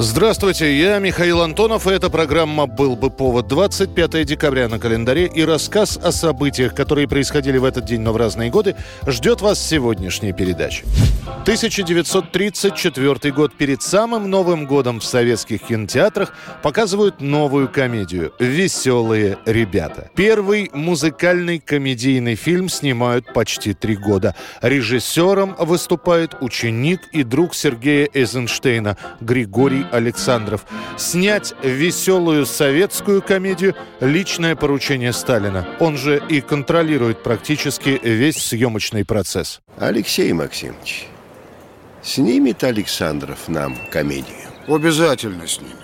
Здравствуйте, я Михаил Антонов, и эта программа «Был бы повод». 25 декабря на календаре и рассказ о событиях, которые происходили в этот день, но в разные годы, ждет вас сегодняшняя передача. 1934 год. Перед самым Новым годом в советских кинотеатрах показывают новую комедию «Веселые ребята». Первый музыкальный комедийный фильм снимают почти три года. Режиссером выступает ученик и друг Сергея Эйзенштейна Григорий Александров. Снять веселую советскую комедию – личное поручение Сталина. Он же и контролирует практически весь съемочный процесс. Алексей Максимович, снимет Александров нам комедию? Обязательно снимет.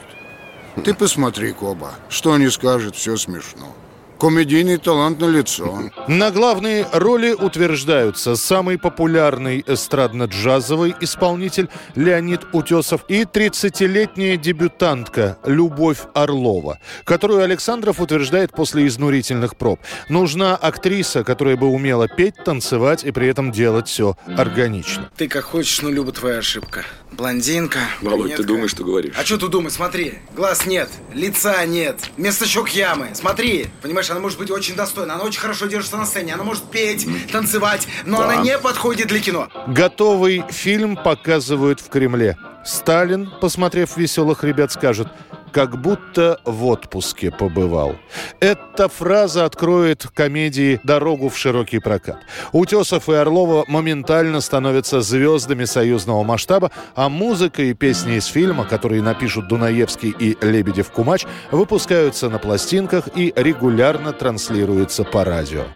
Ты посмотри, Коба, что не скажет, все смешно. Комедийный талант на лицо. На главные роли утверждаются самый популярный эстрадно-джазовый исполнитель Леонид Утесов и 30-летняя дебютантка Любовь Орлова, которую Александров утверждает после изнурительных проб. Нужна актриса, которая бы умела петь, танцевать и при этом делать все органично. Ты как хочешь, но Люба твоя ошибка. Блондинка, Володь, брюнетка. ты думаешь, что говоришь? А что ты думаешь? Смотри, глаз нет, лица нет, вместо щек ямы. Смотри, понимаешь, она может быть очень достойна, она очень хорошо держится на сцене, она может петь, танцевать, но Да. она не подходит для кино. Готовый фильм показывают в Кремле. Сталин, посмотрев «Веселых ребят», скажет как будто в отпуске побывал. Эта фраза откроет комедии дорогу в широкий прокат. Утесов и Орлова моментально становятся звездами союзного масштаба, а музыка и песни из фильма, которые напишут Дунаевский и Лебедев-Кумач, выпускаются на пластинках и регулярно транслируются по радио.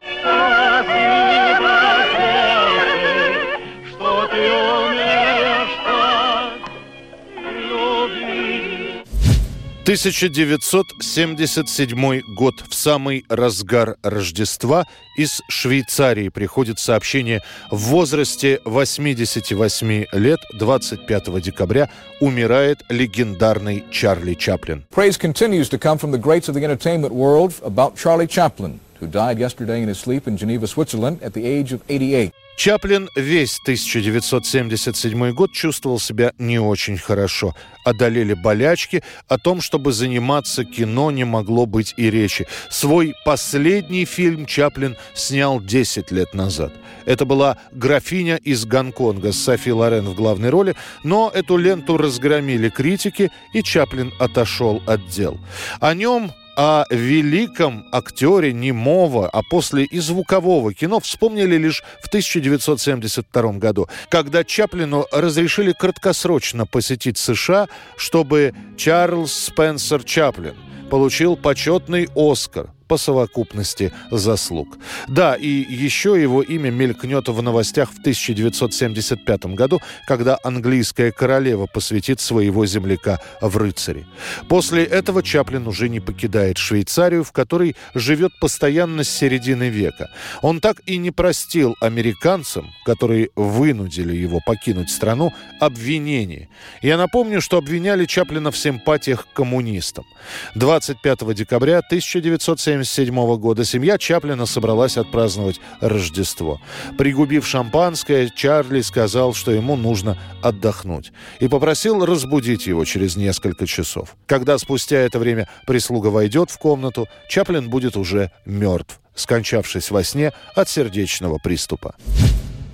1977 год. В самый разгар Рождества из Швейцарии приходит сообщение в возрасте 88 лет 25 декабря умирает легендарный Чарли Чаплин. Praise continues to come from the greats of the entertainment world about Charlie Chaplin, who died yesterday in his sleep in Geneva, Switzerland at the age of 88. Чаплин весь 1977 год чувствовал себя не очень хорошо. Одолели болячки, о том, чтобы заниматься кино, не могло быть и речи. Свой последний фильм Чаплин снял 10 лет назад. Это была «Графиня из Гонконга» с Софи Лорен в главной роли, но эту ленту разгромили критики, и Чаплин отошел от дел. О нем о великом актере немого, а после и звукового кино вспомнили лишь в 1972 году, когда Чаплину разрешили краткосрочно посетить США, чтобы Чарльз Спенсер Чаплин получил почетный «Оскар» по совокупности заслуг. Да, и еще его имя мелькнет в новостях в 1975 году, когда английская королева посвятит своего земляка в рыцари. После этого Чаплин уже не покидает Швейцарию, в которой живет постоянно с середины века. Он так и не простил американцам, которые вынудили его покинуть страну, обвинения. Я напомню, что обвиняли Чаплина в симпатиях к коммунистам. 25 декабря 1977 года семья Чаплина собралась отпраздновать Рождество. Пригубив шампанское, Чарли сказал, что ему нужно отдохнуть. И попросил разбудить его через несколько часов. Когда спустя это время прислуга войдет в комнату, Чаплин будет уже мертв, скончавшись во сне от сердечного приступа.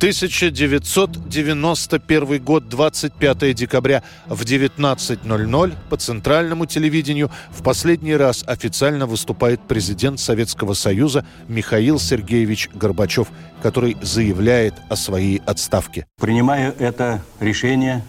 1991 год, 25 декабря в 19.00 по центральному телевидению в последний раз официально выступает президент Советского Союза Михаил Сергеевич Горбачев, который заявляет о своей отставке. Принимаю это решение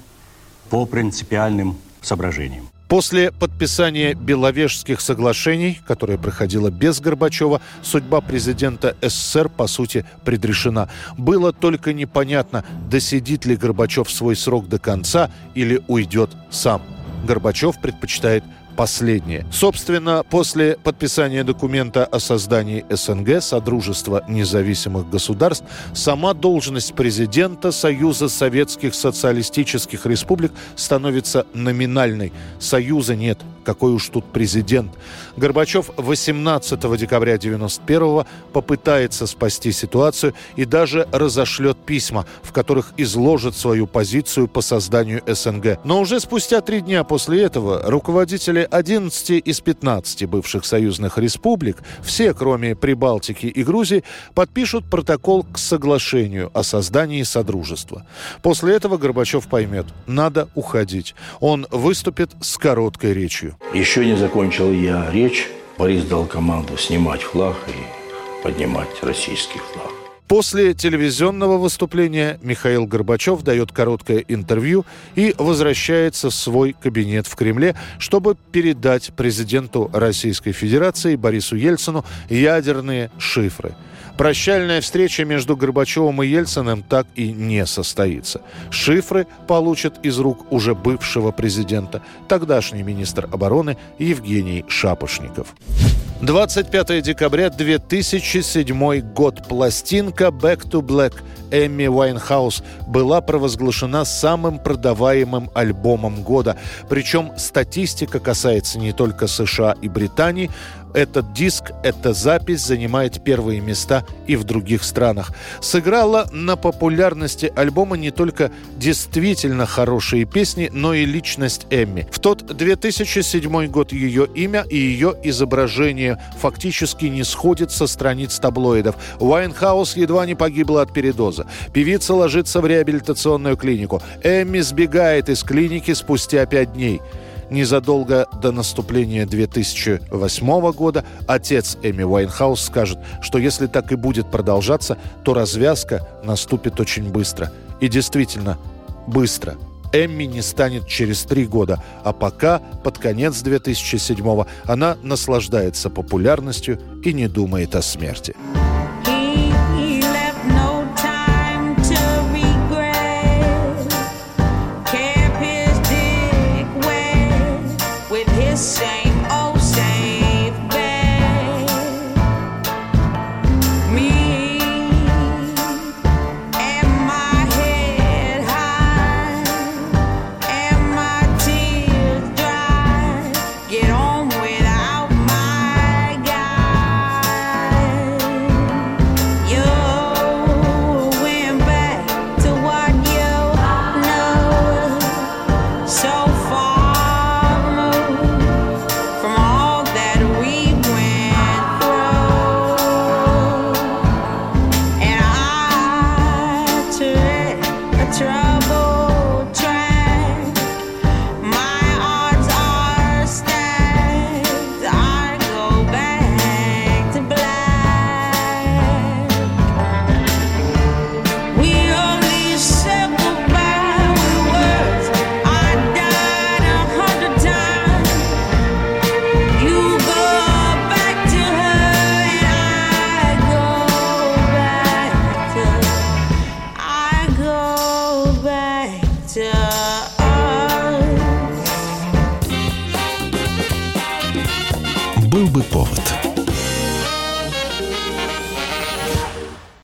по принципиальным соображениям. После подписания Беловежских соглашений, которое проходило без Горбачева, судьба президента СССР, по сути, предрешена. Было только непонятно, досидит ли Горбачев свой срок до конца или уйдет сам. Горбачев предпочитает последнее. Собственно, после подписания документа о создании СНГ, Содружества независимых государств, сама должность президента Союза Советских Социалистических Республик становится номинальной. Союза нет. Какой уж тут президент. Горбачев 18 декабря 91 попытается спасти ситуацию и даже разошлет письма, в которых изложит свою позицию по созданию СНГ. Но уже спустя три дня после этого руководители 11 из 15 бывших союзных республик, все, кроме Прибалтики и Грузии, подпишут протокол к соглашению о создании Содружества. После этого Горбачев поймет, надо уходить. Он выступит с короткой речью. Еще не закончил я речь. Борис дал команду снимать флаг и поднимать российский флаг. После телевизионного выступления Михаил Горбачев дает короткое интервью и возвращается в свой кабинет в Кремле, чтобы передать президенту Российской Федерации Борису Ельцину ядерные шифры. Прощальная встреча между Горбачевым и Ельциным так и не состоится. Шифры получат из рук уже бывшего президента, тогдашний министр обороны Евгений Шапошников. 25 декабря 2007 год. Пластинка «Back to Black» Эмми Уайнхаус была провозглашена самым продаваемым альбомом года. Причем статистика касается не только США и Британии, этот диск, эта запись занимает первые места и в других странах. Сыграла на популярности альбома не только действительно хорошие песни, но и личность Эмми. В тот 2007 год ее имя и ее изображение фактически не сходит со страниц таблоидов. Уайнхаус едва не погибла от передоза. Певица ложится в реабилитационную клинику. Эмми сбегает из клиники спустя пять дней незадолго до наступления 2008 года отец Эми Уайнхаус скажет, что если так и будет продолжаться, то развязка наступит очень быстро. И действительно, быстро. Эмми не станет через три года, а пока, под конец 2007 она наслаждается популярностью и не думает о смерти. Был бы повод.